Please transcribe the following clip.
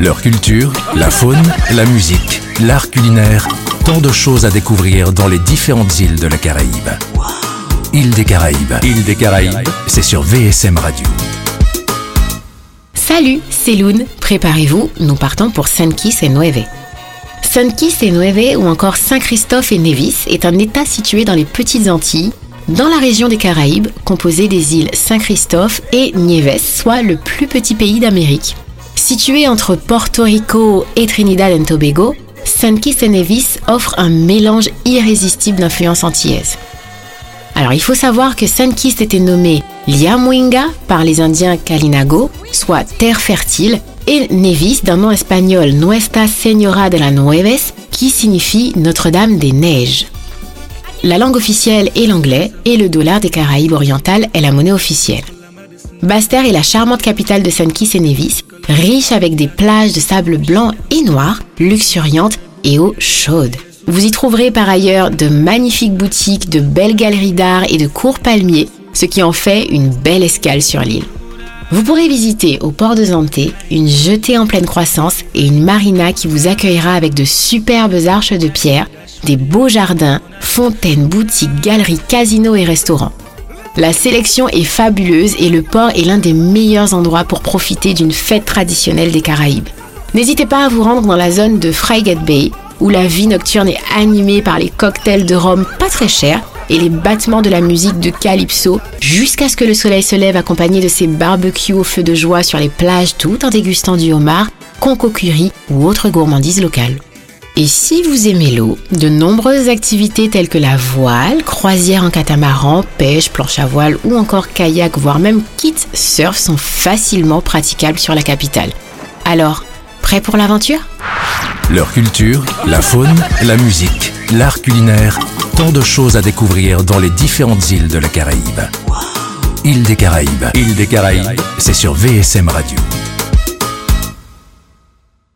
Leur culture, la faune, la musique, l'art culinaire, tant de choses à découvrir dans les différentes îles de la Caraïbe. Île des Caraïbes, Île des Caraïbes, c'est sur VSM Radio. Salut, c'est Loun. Préparez-vous, nous partons pour San et Nueve. San et Nueve ou encore Saint-Christophe et Nevis est un état situé dans les Petites Antilles, dans la région des Caraïbes, composée des îles Saint-Christophe et Nieves, soit le plus petit pays d'Amérique. Situé entre Porto Rico et Trinidad et Tobago, San Kitts et Nevis offre un mélange irrésistible d'influences antillaises. Alors il faut savoir que San Kitts était nommé Liamuinga par les Indiens Kalinago, soit terre fertile, et Nevis d'un nom espagnol Nuestra Señora de la Nueves, qui signifie Notre-Dame des Neiges. La langue officielle est l'anglais et le dollar des Caraïbes orientales est la monnaie officielle. Basse-Terre est la charmante capitale de San Kitts et Nevis, riche avec des plages de sable blanc et noir, luxuriantes et eau chaude. Vous y trouverez par ailleurs de magnifiques boutiques, de belles galeries d'art et de courts palmiers, ce qui en fait une belle escale sur l'île. Vous pourrez visiter au port de Zanté une jetée en pleine croissance et une marina qui vous accueillera avec de superbes arches de pierre, des beaux jardins, fontaines, boutiques, galeries, casinos et restaurants. La sélection est fabuleuse et le port est l'un des meilleurs endroits pour profiter d'une fête traditionnelle des Caraïbes. N'hésitez pas à vous rendre dans la zone de Frigate Bay où la vie nocturne est animée par les cocktails de rhum pas très chers et les battements de la musique de calypso jusqu'à ce que le soleil se lève accompagné de ses barbecues au feu de joie sur les plages tout en dégustant du homard, conco curry ou autres gourmandises locales. Et si vous aimez l'eau, de nombreuses activités telles que la voile, croisière en catamaran, pêche, planche à voile ou encore kayak, voire même kit surf sont facilement praticables sur la capitale. Alors, prêt pour l'aventure? Leur culture, la faune, la musique, l'art culinaire, tant de choses à découvrir dans les différentes îles de la Caraïbe. Île des Caraïbes, Île des Caraïbes, c'est sur VSM Radio.